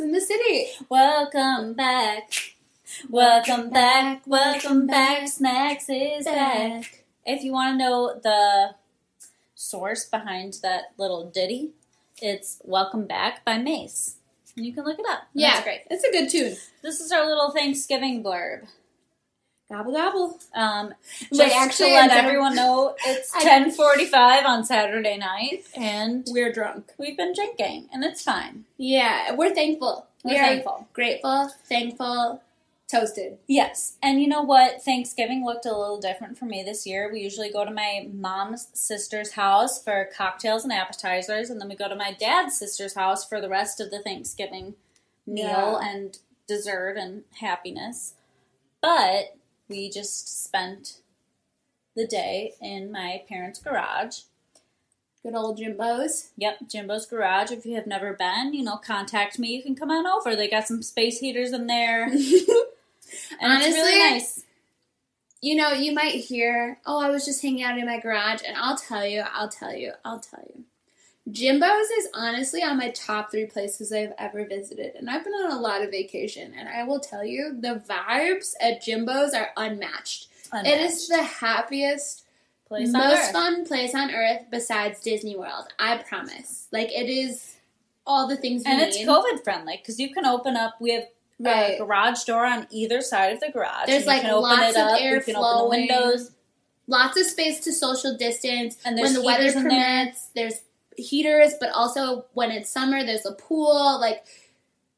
in the City. Welcome back. Welcome back. Welcome back. Snacks is back. If you want to know the source behind that little ditty, it's Welcome Back by Mase. And you can look it up. Yeah, That's great. It's a good tune. This is our little Thanksgiving blurb. Gobble gobble. Um, just actually, to let everyone know, it's ten forty-five on Saturday night, and We're drunk. we've been drinking, and it's fine. Yeah, we're thankful. We're we thankful. grateful, thankful, toasted. Yes, and you know what? Thanksgiving looked a little different for me this year. We usually go to my mom's sister's house for cocktails and appetizers, and then we go to my dad's sister's house for the rest of the Thanksgiving meal Yeah. and dessert and happiness. But we just spent the day in my parents' garage. Good old Jimbo's. Yep, Jimbo's Garage. If you have never been, you know, contact me. You can come on over. They got some space heaters in there. And Honestly, it's really nice. you know, you might hear, oh, I was just hanging out in my garage, and I'll tell you, I'll tell you, I'll tell you. Jimbo's is honestly on my top three places I've ever visited, and I've been on a lot of vacation, and I will tell you, the vibes at Jimbo's are unmatched. It is the happiest, place on most fun place on earth besides Disney World. I promise. Like it is all the things you and need. it's COVID friendly because you can open up. We have Right. a garage door on either side of the garage. There's, like, lots it of up. air you can open the flowing. windows. Lots of space to social distance. And when the weather in there. permits, there's heaters, but also when it's summer, there's a pool. Like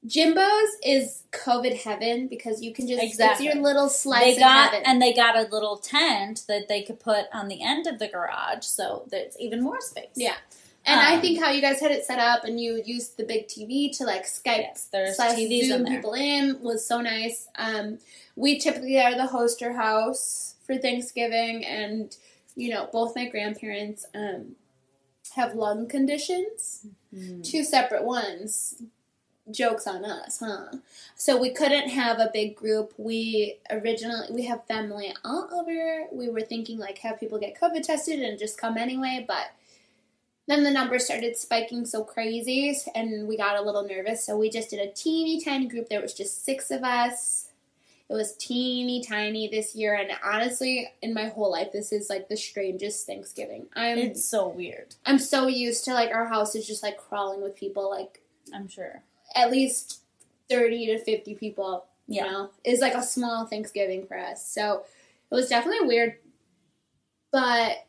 Jimbo's is COVID heaven because you can just Exactly. it's your little slice They got and they got a little tent that they could put on the end of the garage, so there's even more space. Yeah. and I Um, think how you guys had it set up and you used the big TV to like Skype Yes, there's slash TVs in Zoom there. people in was so nice. Um, we typically are the hoster house for Thanksgiving, and you know both my grandparents um, have lung conditions, Mm. two separate ones. Jokes on us, huh? So we couldn't have a big group. We originally we have family all over. We were thinking like have people get COVID tested and just come anyway, but then the numbers started spiking so crazy and we got a little nervous so we just did a teeny tiny group there was just six of us it was teeny tiny this year and honestly in my whole life this is like the strangest thanksgiving i'm It's so weird. i'm so used to like our house is just like crawling with people like I'm sure. at least 30 to 50 people you Yeah. know is like a small thanksgiving for us so it was definitely weird but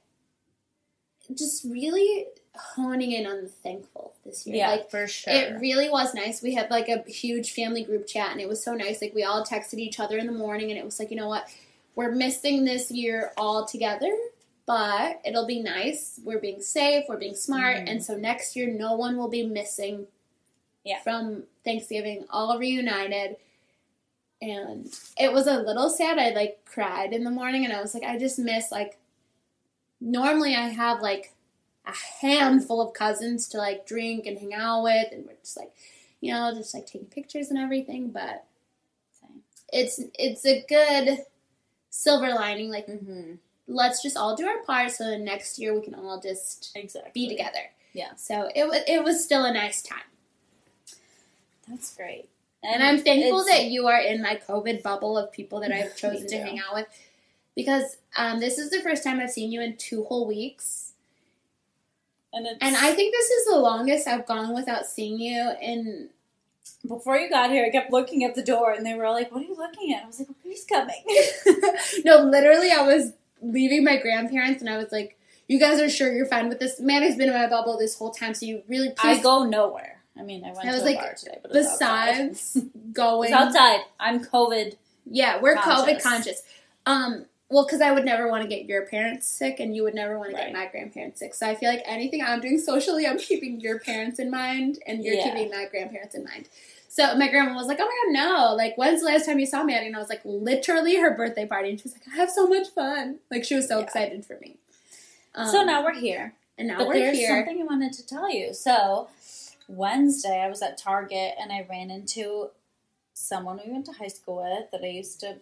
just really honing in on the thankful this year Yeah, like for sure. it really was nice we had like a huge family group chat and it was so nice like we all texted each other in the morning and it was like you know what we're missing this year all together but it'll be nice we're being safe we're being smart Mhm. and so next year no one will be missing Yeah. from Thanksgiving, all reunited. And it was a little sad. I like cried in the morning and I was like, I just miss like normally I have like a handful of cousins to like drink and hang out with and we're just like you know, just like taking pictures and everything, but it's it's a good silver lining, like mm-hmm. let's just all do our part so that next year we can all just Exactly. be together. Yeah. So it was it was still a nice time. That's great. And I'm thankful that you are in my COVID bubble of people that I've chosen to hang out with. Because um, this is the first time I've seen you in two whole weeks. And it's, And I think this is the longest I've gone without seeing you in before you got here, I kept looking at the door, and they were like, "What are you looking at?" I was like, "Oh, he's coming." No, literally I was leaving my grandparents and I was like, You guys are sure you're fine with this? Maddie's been in my bubble this whole time, so you really I go nowhere. I mean, I went I was to a like, bar today, but it's outside. besides going it's outside. I'm COVID. Yeah, we're COVID Conscious. conscious. Um, well, because I would never want to get your parents sick, and you would never want to Right. get my grandparents sick. So I feel like anything I'm doing socially, I'm keeping your parents in mind, and you're Yeah. keeping my grandparents in mind. So my grandma was like, "Oh my god, no! Like, when's the last time you saw Maddie?" And I was like, "Literally her birthday party," and she was like, "I have so much fun!" Like she was so Yeah. excited for me. Um, so now we're here. and now but we're there's here. something I wanted to tell you. So Wednesday, I was at Target and I ran into someone we went to high school with that I used to.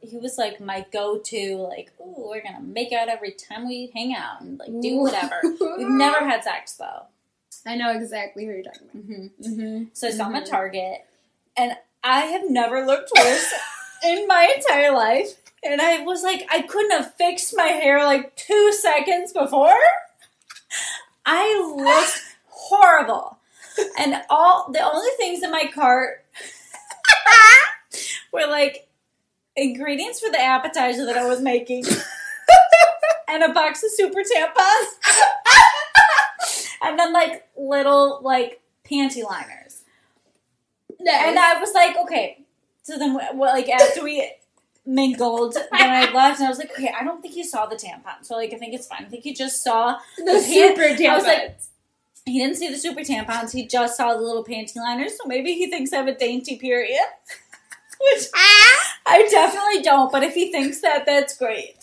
He was like my go-to, like, "Ooh, we're gonna make out every time we hang out and like do whatever." We've never had sex though. I know exactly who you're talking about. Mm-hmm. Mm-hmm. So I saw them at. Target, and I have never looked worse in my entire life. And I was like, I couldn't have fixed my hair like two seconds before. I looked horrible, and all the only things in my cart were like ingredients for the appetizer that I was making, and a box of super tampons, and then like little like panty liners. And I was like, okay. So then, well, like after we mingled, then I left, and I was like, okay, I don't think he saw the tampon. So like, I think it's fine. I think he just saw. the, the super pan- I was like- tampons. He didn't see the super tampons. He just saw the little panty liners. So maybe he thinks I have a dainty period, which I definitely don't. But if he thinks that, that's great.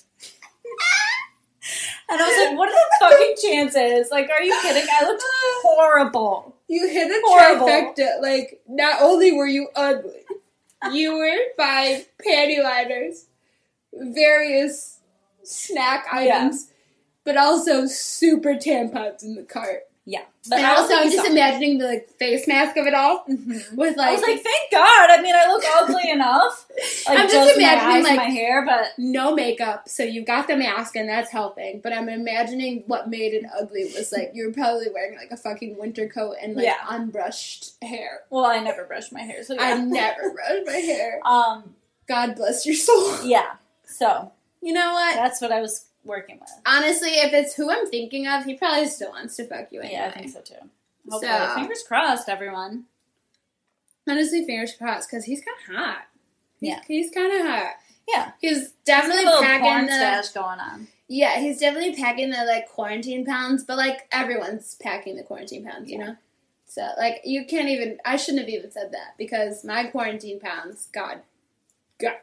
And I was like, what are the fucking chances? Like, are you kidding? I looked horrible. You hit a Horrible. trifecta. Like, not only were you ugly, you were buying panty liners, various snack Yeah. items, but also super tampons in the cart. Yeah. But and I also I'm just imagining the like face mask of it all Mhm. with like, I was like, thank God. I mean, I look ugly enough. Like, I'm just my imagining, eyes and like- my hair, but no makeup, so you got the mask and that's helping. But I'm imagining what made it ugly was like you were probably wearing like a fucking winter coat and like Yeah. unbrushed hair. well, I never brush my hair, so I never brush my hair. Um, God bless your soul. yeah. So You know what? that's what I was working with. Honestly, if it's who I'm thinking of, he probably still wants to fuck you anyway. Yeah, I think so too. Hopefully. So- Fingers crossed, everyone. Honestly, fingers crossed, because he's kind of hot. He's, Yeah. he's kind of hot. Yeah. He's definitely little packing the. going on. Yeah, he's definitely packing the like quarantine pounds, but like everyone's packing the quarantine pounds, you Yeah. know. So like you can't even. I shouldn't have even said that because my quarantine pounds, God, God.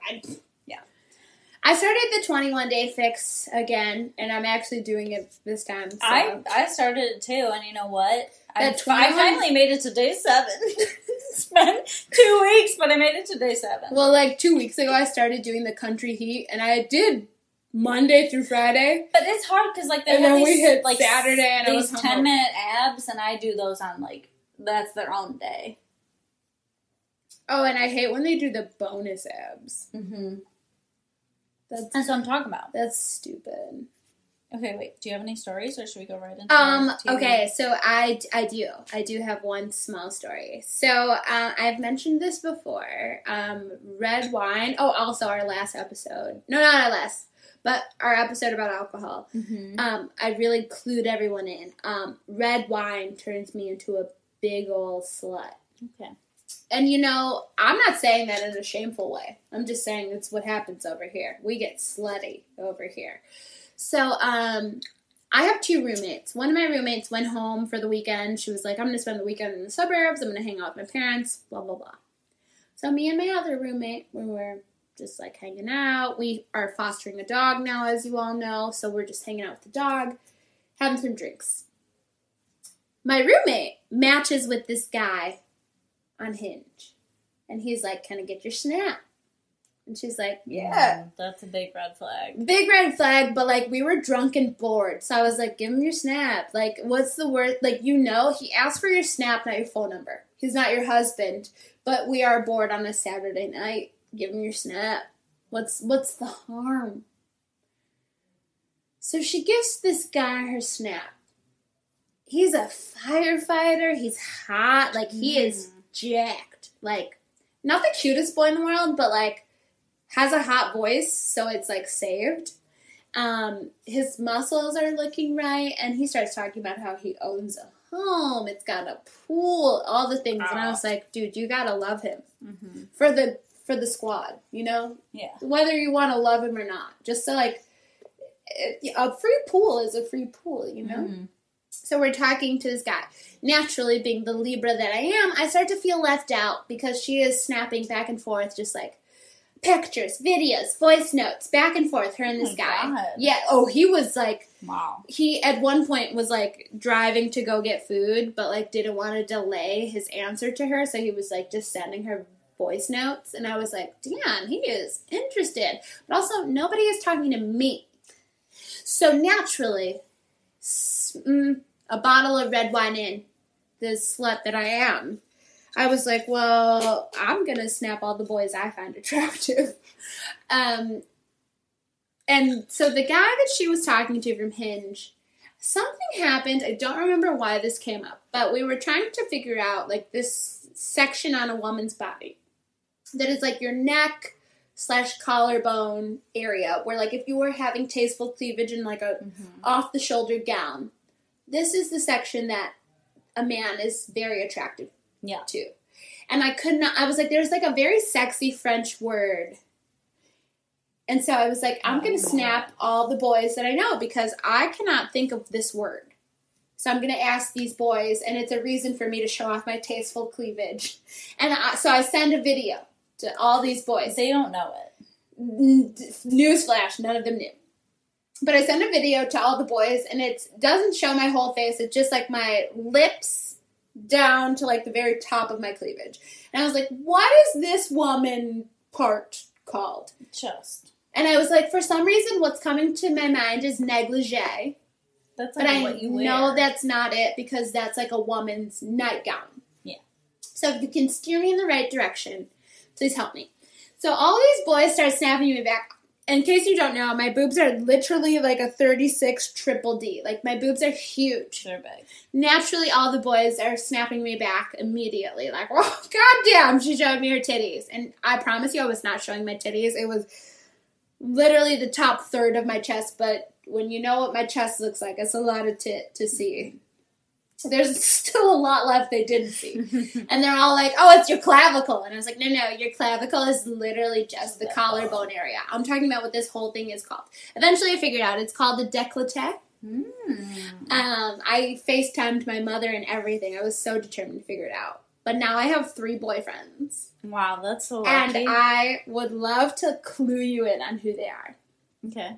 I started the 21 day fix again, and I'm actually doing it this time. So. I I started it too, and you know what? I, That I finally made it to day seven. it's been two weeks, but I made it to day seven. Well, like two weeks ago, I started doing the country heat, and I did Monday through Friday. But it's hard because like they And have then we hit like Saturday and I these ten minute abs, and I do those on like that's their own day. Oh, and I hate when they do the bonus abs. Mm-hmm. That's That's what I'm talking about. that's stupid. Okay, wait. Do you have any stories, or should we go right into? Um. Okay. So I I do I do have one small story. So uh, I've mentioned this before. Um, red wine. Oh, also our last episode. No, not our last, but our episode about alcohol. Mhm. Um, I really clued everyone in. Um, red wine turns me into a big old slut. Okay. And you know, I'm not saying that in a shameful way. I'm just saying it's what happens over here. We get slutty over here. So, um, I have two roommates. One of my roommates went home for the weekend. She was like, I'm going to spend the weekend in the suburbs. I'm going to hang out with my parents, blah, blah, blah. So, me and my other roommate, we were just like hanging out. We are fostering a dog now, as you all know. So, we're just hanging out with the dog, having some drinks. My roommate matches with this guy on Hinge. And he's like, Can I get your snap? And she's like, Yeah. Mm, that's a big red flag. Big red flag, but like we were drunk and bored. So I was like, Give him your snap. Like, what's the word? Like, you know, he asked for your snap, not your phone number. He's not your husband, but we are bored on a Saturday night. Give him your snap. What's what's the harm? So she gives this guy her snap. He's a firefighter. He's hot. Like he is jacked. Like not the cutest boy in the world, but like has a hot voice, so it's like saved. Um, his muscles are looking right, and he starts talking about how he owns a home. It's got a pool, all the things, and I was like, dude, you gotta love him Mm-hmm. for the for the squad, you know, Yeah. whether you want to love him or not. Just so like it- a free pool is a free pool, you know. Mhm. So we're talking to this guy. Naturally, being the Libra that I am, I start to feel left out because she is snapping back and forth, just like pictures, videos, voice notes, back and forth, her and Oh this my guy. God. Yeah, oh, he was like, Wow. he at one point was like driving to go get food, but like didn't want to delay his answer to her, so he was like just sending her voice notes. And I was like, damn, he is interested. But also, nobody is talking to me. So naturally, mm, a bottle of red wine in, the slut that I am. I was like, well, I'm gonna snap all the boys I find attractive. Um, and so the guy that she was talking to from Hinge, something happened. I don't remember why this came up, but we were trying to figure out like this section on a woman's body that is like your neck slash collarbone area, where like if you were having tasteful cleavage in like a off the shoulder gown, this is the section that a man is very attractive Yeah. to. And I could not, I was like, there's like a very sexy French word. And so I was like, I'm going to Oh. snap all the boys that I know because I cannot think of this word. So I'm going to ask these boys, and it's a reason for me to show off my tasteful cleavage. And I, so I send a video to all these boys. They don't know it. Newsflash, none of them knew. But I sent a video to all the boys, and it doesn't show my whole face. It's just like my lips down to like the very top of my cleavage. And I was like, what is this woman part called? Chest. And I was like, for some reason, what's coming to my mind is negligee. That's But like I what you wear. know that's not it because that's like a woman's nightgown. Yeah. So if you can steer me in the right direction, please help me. So all these boys start snapping me back. In case you don't know, my boobs are literally like a 36 triple D. Like my boobs are huge. They're big. Naturally, all the boys are snapping me back immediately. Like, oh, goddamn, she showed me her titties. And I promise you, I was not showing my titties. It was literally the top third of my chest, but when you know what my chest looks like, it's a lot of tit to see. There's still a lot left they didn't see. And they're all like, oh, it's your clavicle. And I was like, no, no, your clavicle is literally just the collarbone area. I'm talking about what this whole thing is called. Eventually I figured out it's called the décolleté. Mm. Um, I FaceTimed my mother and everything. I was so determined to figure it out. But now I have three boyfriends. Wow, that's so And. I would love to clue you in on who they are. okay.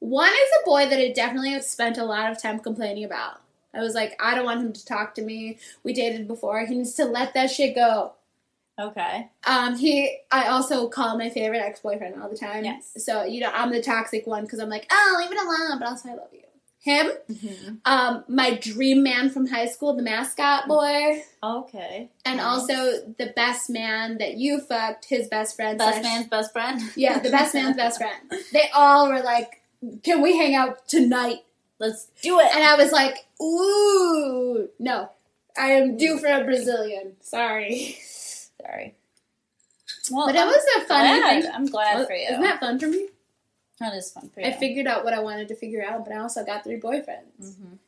One is a boy that I definitely have spent a lot of time complaining about. I was like, I don't want him to talk to me. We dated before. He needs to let that shit go. Okay. Um, he, I also call my favorite ex boyfriend all the time. Yes. So you know, I'm the toxic one because I'm like, oh, leave it alone, but also I love you. Him, Mm-hmm. um, my dream man from high school, the mascot boy, Okay. and Nice. also the best man that you fucked, his best friend. Best slash- man's best friend. Yeah, the best man's best friend. They all were like, "Can we hang out tonight?" Let's do it. And I was like, "Ooh, no, I am due for a Brazilian." Sorry, Sorry. Well, but it was a fun glad. evening. I'm glad for you. Isn't that fun for me? that is fun for you. I figured out what I wanted to figure out, but I also got three boyfriends. Mhm.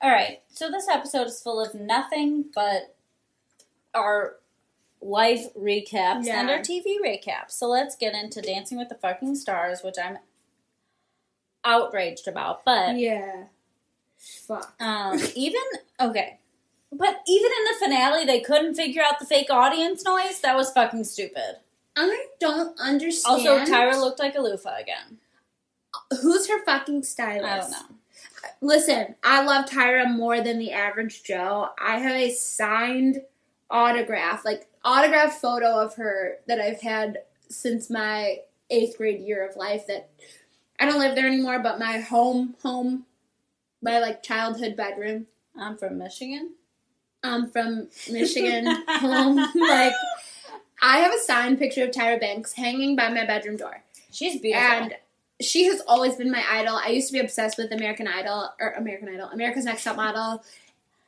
All right. So this episode is full of nothing but our life recaps Yeah. and our TV recaps. So let's get into Dancing with the Fucking Stars, which I'm outraged about. But Yeah, fuck. um, even okay. But even in the finale, they couldn't figure out the fake audience noise. That was fucking stupid. I don't understand. Also, Tyra looked like a loofah again. Who's her fucking stylist? I don't know. Listen, I love Tyra more than the average Joe. I have a signed autograph, like autograph photo of her that I've had since my eighth grade year of life. That I don't live there anymore, but my home, home, my like childhood bedroom. I'm from Michigan. I'm from Michigan, home. Like I have a signed picture of Tyra Banks hanging by my bedroom door. She's beautiful. And she has always been my idol. I used to be obsessed with American Idol or American Idol, America's Next Top Model.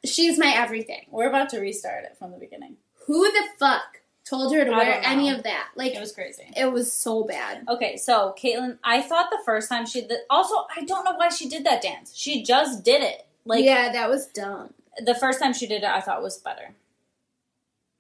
She's my everything. We're about to restart it from the beginning. Who the fuck told her to I wear any of that? Like It was crazy. it was so bad. Okay, so Kaitlyn, I thought the first time she did. Also, I don't know why she did that dance. She just did it. Like yeah, that was dumb. the first time she did it, I thought was better.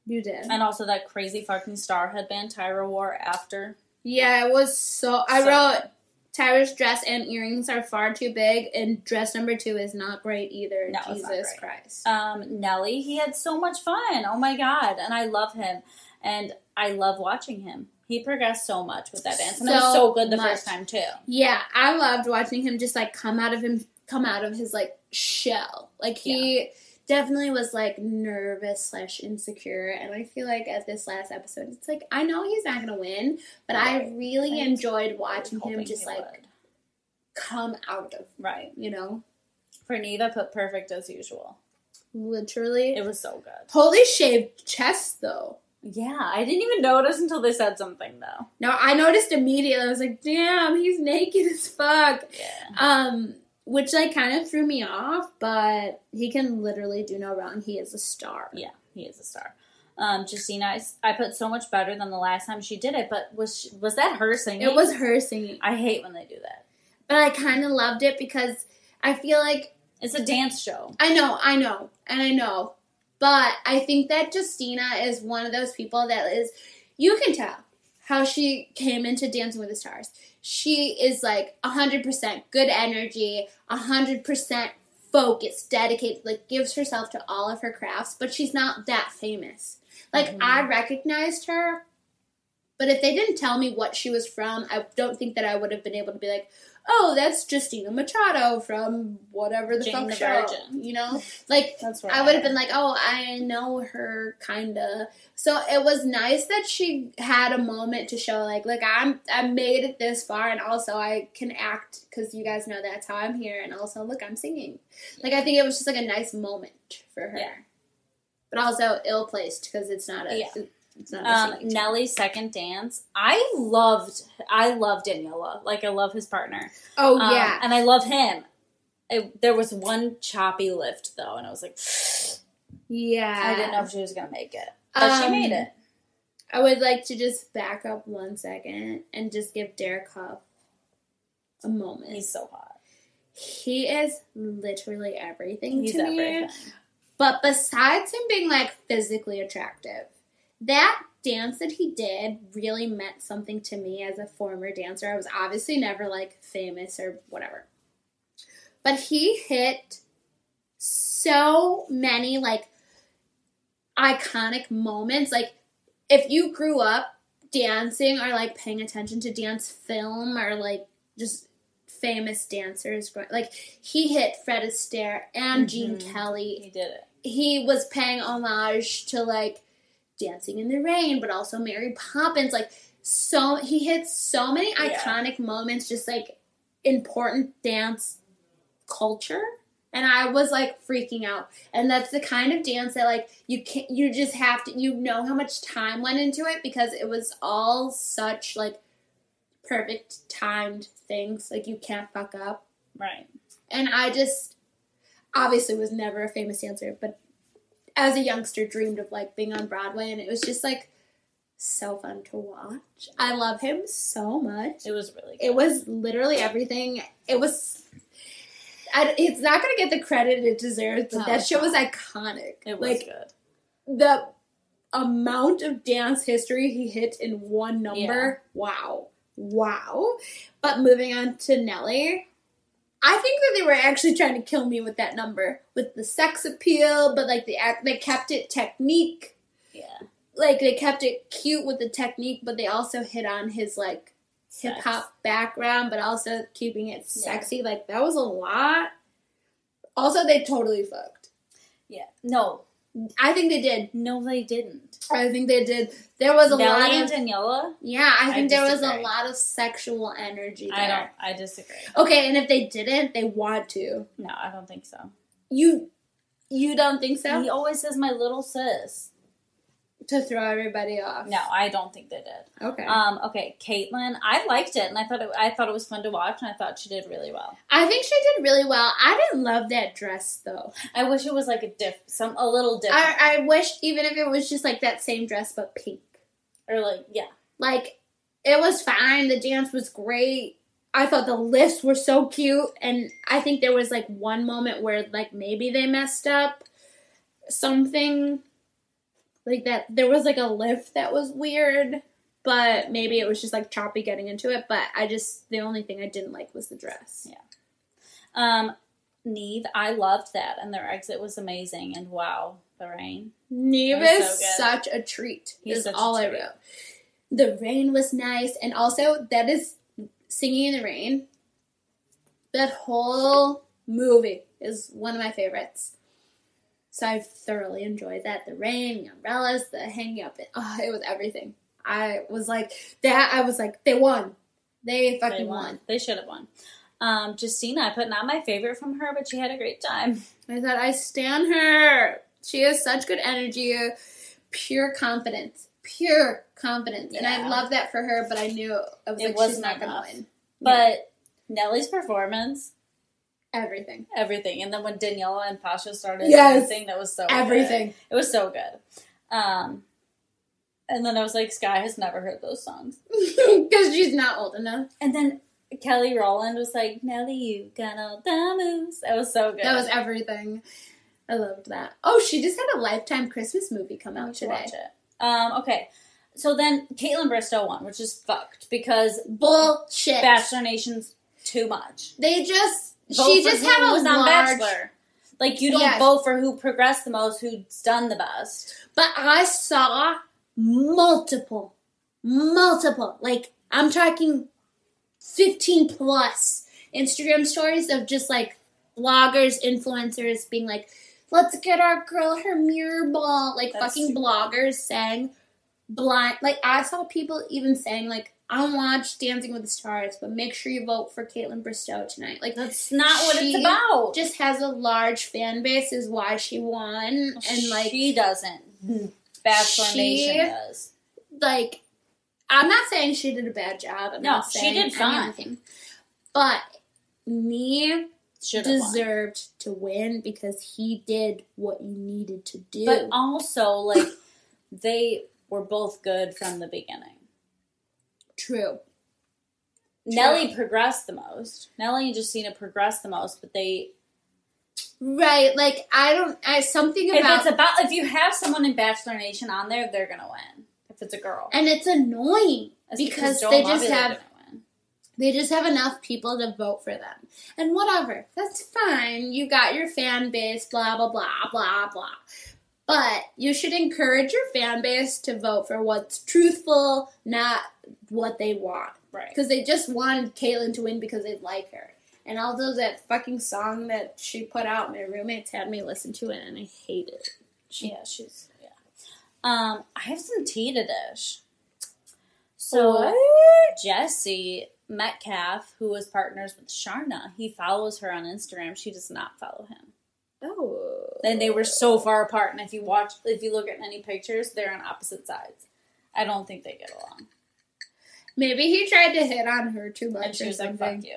You did. And also that crazy fucking star headband Tyra wore after. Yeah, it was so. I So wrote. Tyra's dress and earrings are far too big, and dress number two is not great either. No, Jesus. Christ. Um, Nelly, he had so much fun. Oh my god, and I love him, and I love watching him. He progressed so much with that dance, and it was So so good the much. first time too. Yeah, I loved watching him just like come out of him, come out of his like shell. Like he definitely was like nervous slash insecure, and I feel like at this last episode, it's like I know he's not gonna win, but I really Right. enjoyed watching him just like would. come out of, right you know. for Neva, put perfect as usual. Literally. It was so good. Totally shaved chest though. Yeah, I didn't even notice until they said something though. No, I noticed immediately. I was like, "Damn, he's naked as fuck." Yeah. Um, which like kind of threw me off, but he can literally do no wrong. He is a star. Yeah, he is a star. Um, Justina, I, I put so much better than the last time she did it, but was she, was that her singing? It was her singing, I hate when they do that. but I kind of loved it because I feel like It's a dance show. I know, I know, and I know, but I think that Justina is one of those people that is. You can tell how she came into Dancing with the Stars. She is like hundred percent good energy, hundred percent focused, dedicated. Like gives herself to all of her crafts, but she's not that famous. Like Mhm. I recognized her, but if they didn't tell me what she was from, I don't think that I would have been able to be like, "Oh, that's Justina Machado from whatever the Jane fuck the show." Virgin. You know, like That's what I would have been like, "Oh, I know her, kinda." So it was nice that she had a moment to show, like, "Look, I'm I made it this far, and also I can act because you guys know that's how I'm here, and also look, I'm singing." Like I think it was just like a nice moment for her, Yeah. but also ill placed because it's not a Yeah. It's not a Um, singing. Nelly's second dance. I loved. I loved Daniella. Like I love his partner. Oh Um, yeah, and I love him. It, there was one choppy lift though, and I was like, yeah. I didn't know if she was gonna make it, but she Um, made it. I would like to just back up one second and just give Derek Hough a moment. He's so hot. he is literally everything He's to me. But besides him being like physically attractive, that dance that he did really meant something to me as a former dancer. I was obviously never like famous or whatever. But he hit so many like iconic moments. Like if you grew up dancing or like paying attention to dance film or like just famous dancers, like he hit Fred Astaire and Gene Mhm. Kelly He did it. he was paying homage to like Dancing in the Rain, but also Mary Poppins. Like so, he hits so many Yeah. iconic moments, just like important dance culture. And I was like freaking out. And that's the kind of dance that like you can not you just have to you know how much time went into it because it was all such like perfect timed things. Like you can't fuck up. Right. And I just obviously was never a famous dancer, but as a youngster dreamed of like being on Broadway and it was just like so fun to watch. I love him so much. It was really. Good. It was literally everything. It was I, it's not going to get the credit it deserves, but No, that show was iconic. It was like good. the amount of dance history he hit in one number. Wow. Wow. But moving on to Nelly, I think that they were actually trying to kill me with that number, with the sex appeal, but like the act, they kept it technique. Yeah. Like they kept it cute with the technique, but they also hit on his like hip hop background, but also keeping it Yeah. sexy. Like that was a lot. Also, they totally fucked. Yeah. No. I think they did. No, they didn't. I think they did. There was a Nelly lot and of Daniella. yeah. I I think there was a lot of sexual energy there. I don't. I disagree. Okay, and if they didn't, they want to. No, I don't think so. You, you don't think so? He always says my little sis. To throw everybody off. No, I don't think they did. Okay. Um, okay, Kaitlyn, I liked it, and I thought it, I thought it was fun to watch, and I thought she did really well. I think she did really well. I didn't love that dress though. I wish it was like a diff, some a little different, I, I wish even if it was just like that same dress but pink. or like yeah, Like it was fine. The dance was great. I thought the lifts were so cute, and I think there was like one moment where like maybe they messed up something, like that. There was like a lift that was weird, but maybe it was just like choppy getting into it. But I just the only thing I didn't like was the dress. Yeah. Um, Nev, I loved that, and their exit was amazing, and wow, the rain. Nev is so such a treat. He's is all I wrote. The rain was nice, and also that is singing in the rain. That whole movie is one of my favorites. So I thoroughly enjoyed that. The rain, the umbrellas, the hanging up. It, oh, it was everything. I was like that. I was like, they won. They fucking They won. won. They should have won. Um, Justina, I put not my favorite from her, but she had a great time. I thought I stand her. She has such good energy, pure confidence, pure confidence, and I love that for her. But I knew I was It like, she's wasn't not gonna win. But Nelly's performance, Everything, everything, and then when Daniella and Pasha started Yes. dancing, that was so good. everything. It was so good. Um, and then I was like, Skai has never heard those songs. Because she's not old enough. And then Kelly Rowland was like, Nelly, you got all the moves. That was so good. That was everything. I loved that. Oh, she just had a Lifetime Christmas movie come out today. watch it. Um, okay. So then Kaitlyn Bristowe won, which is fucked because Bullshit. Bachelor Nation's too much. They just she just had a was on large. Bachelor. Like you don't Yes. vote for who progressed the most, who's done the best. But I saw multiple, multiple, like I'm talking 15 plus Instagram stories of just like bloggers, influencers being like, let's get our girl her mirror ball. Like That's fucking super bloggers saying blind. Like I saw people even saying like, I don't watch Dancing with the Stars, but make sure you vote for Kaitlyn Bristowe tonight. Like That's not what it's about. just has a large fan base is why she won and like she doesn't. Bachelor She- Nation does. like I'm not saying she did a bad job. I'm No, she did fine. But me Should have won. deserved to win because he did what you needed to do. But also, like, they were both good from the beginning. True. Nelly progressed the most. Nelly and Justina progressed the most, but they. Right. Like I don't I something about If it's about, if you have someone in Bachelor Nation on there, they're gonna win. If it's a girl, and it's annoying because Joel they just have win. They just have enough people to vote for them. And whatever. That's fine. You got your fan base, blah, blah, blah, blah, blah. But you should encourage your fan base to vote for what's truthful, not what they want. right. Because they just wanted Kaitlyn to win because they like her. And although that fucking song that she put out, my roommates had me listen to it and I hate it. Yeah, she's yeah. Um, I have some tea to dish. So Jesse Metcalfe, who was partners with Sharna, he follows her on Instagram. She does not follow him. Oh. And they were so far apart. And if you watch, if you look at any pictures, they're on opposite sides. I don't think they get along. Maybe he tried to hit on her too much And she or was like, something. "Fuck you."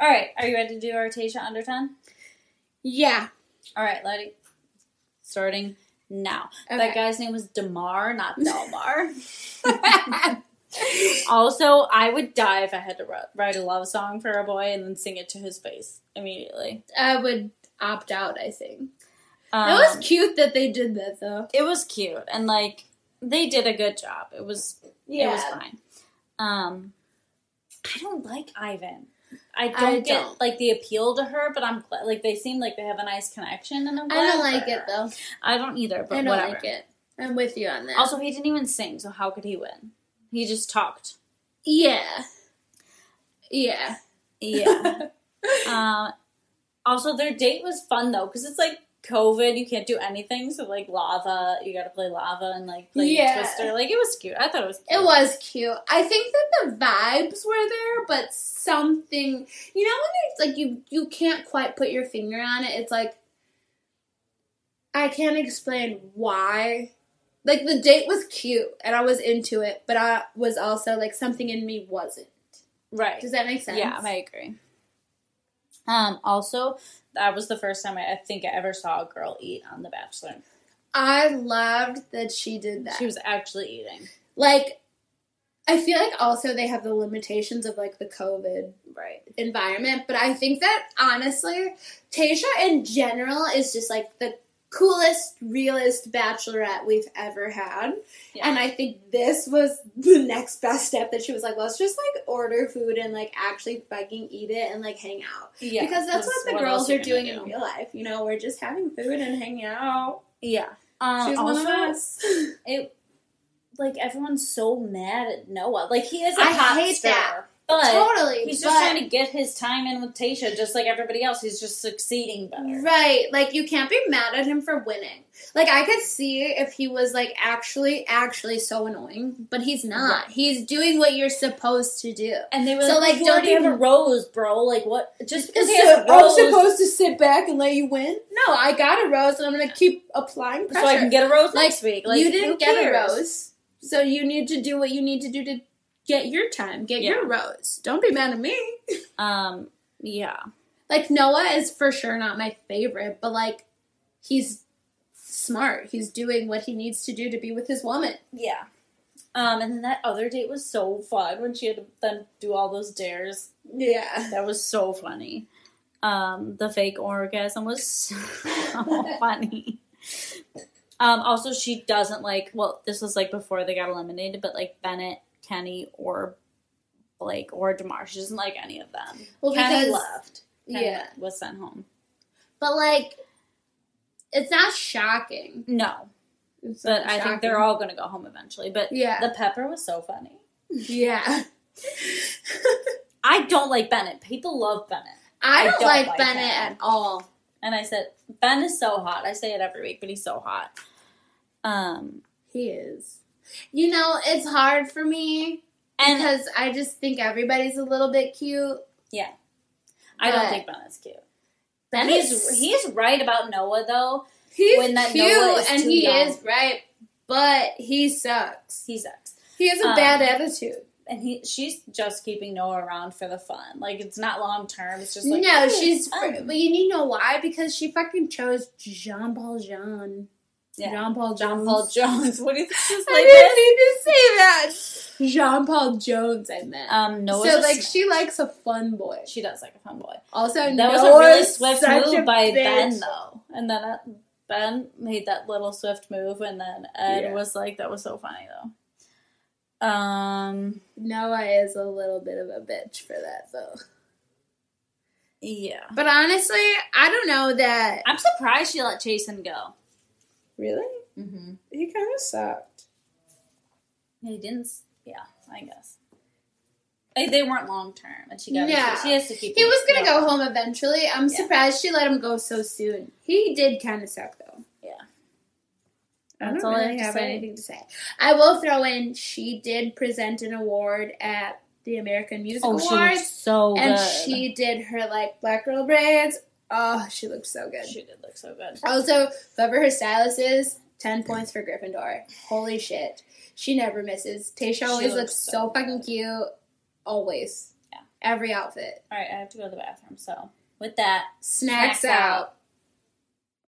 All right, are you ready to do our Tayshia under ten? Yeah. All right, Letty. Starting now. Okay. That guy's name was Demar, not Delmar. also, I would die if I had to write a love song for a boy and then sing it to his face immediately. I would opt out, I think. Um, It was cute that they did that though. it was cute and like they did a good job. It was it was fine. Um, I don't like Ivan. I don't I get don't. like the appeal to her, but I'm glad. Like they seem like they have a nice connection, and I'm I don't like it though. I don't either, but I don't whatever. like it. I'm with you on that. Also, he didn't even sing, so how could he win? He just talked. yeah. Yeah. Yeah. um. Also, their date was fun though, because it's like COVID. You can't do anything, so like lava, you got to play lava and like play Yeah. Twister. Like it was cute. I thought it was. Cute. It was cute. I think that the vibes were there, but something you know when it's like you you can't quite put your finger on it. It's like I can't explain why. Like the date was cute and I was into it, but I was also like something in me wasn't. right. Does that make sense? Yeah, I agree. Um. Also, that was the first time I, I think I ever saw a girl eat on The Bachelor. I loved that she did that. She was actually eating. like I feel like also they have the limitations of like the COVID Right. environment, but I think that honestly, Tayshia in general is just like the coolest, realest bachelorette we've ever had. Yeah. And I think this was the next best step that she was like, let's just like order food and like actually fucking eat it and like hang out. Yeah. because that's what the girls are doing do? in real life. You know, we're just having food and hanging out. Yeah. Um, She's also, one of us. it like everyone's so mad at Noah. Like he is a I hate star. that. But totally. he's just but- trying to get his time in with Tayshia, just like everybody else. He's just succeeding better. Right. Like you can't be mad at him for winning. Like I could see if he was like actually actually so annoying, but he's not. Right. He's doing what you're supposed to do. And they were So, like, like, don't already have a rose, bro. Like, what? Just because he has a I'm supposed to sit back and let you win? No, I got a rose and I'm gonna keep applying pressure. so I can get a rose Like, next week. Like, you didn't get a rose. So you need to do what you need to do to get your time, get Yeah. your rose. Don't be mad at me. Um, yeah, Like Noah is for sure not my favorite, but like he's smart. He's doing what he needs to do to be with his woman. yeah. Um, and then that other date was so fun when she had to then do all those dares. Yeah. That was so funny. Um, the fake orgasm was so funny. Um, also, she doesn't like. Well, this was like before they got eliminated, but like Bennett, Kenny, or Blake or Demar, she doesn't like any of them. Well, Kenny because left. Kenny yeah, was sent home. but like it's not shocking. No, It's but I think they're all gonna go home eventually. But Yeah. the pepper was so funny. yeah. I don't like Bennett. People love Bennett. I I don't, don't like, like Bennett him. at all. And I said, Ben is so hot. I say it every week, but he's so hot. Um, He is. You know, it's hard for me and because I just think everybody's a little bit cute. Yeah, I don't think Bennett's cute. Ben he's is he's right about Noah though. he's when that cute Noah is and he young. is right, but he sucks. He sucks, He has a Um, bad attitude. and he she's just keeping Noah around for the fun. Like it's not long term. It's just like no, "Hey, she's. fun." But you need to know why? Because she fucking chose Jean Paul Jean. Yeah. Jean Paul John Jones. Paul Jones. What do you think his I didn't is? need to say that. Jean Paul Jones, I meant. Um, Noah's so like she likes a fun boy. she does like a fun boy. Also, That Noah's was a really swift move by bitch. Ben though, and then uh, Ben made that little swift move, and then Ed Yeah. was like, "That was so funny though." Um, Noah is a little bit of a bitch for that though. yeah. But honestly, I don't know that. I'm surprised she let Jason go. Really, Mm-hmm. he kind of sucked. He didn't. Yeah, I guess. Like, they weren't long term, and she got. Yeah. She has to keep. He was gonna yeah. go home eventually. I'm Yeah. surprised she let him go so soon. He did kind of suck though. Yeah. I don't all I really have have anything to say. I will throw in she did present an award at the American Music Oh, she Awards, looks so good. and she did her like black girl braids. Oh, she looks so good. She did look so good. Also, whoever her stylist is, ten points for Gryffindor. Holy shit, she never misses. Tayshia always looks looks so so fucking cute. Always. Yeah. Every outfit. All right, I have to go to the bathroom. So with that, Snacks, Snacks out. out.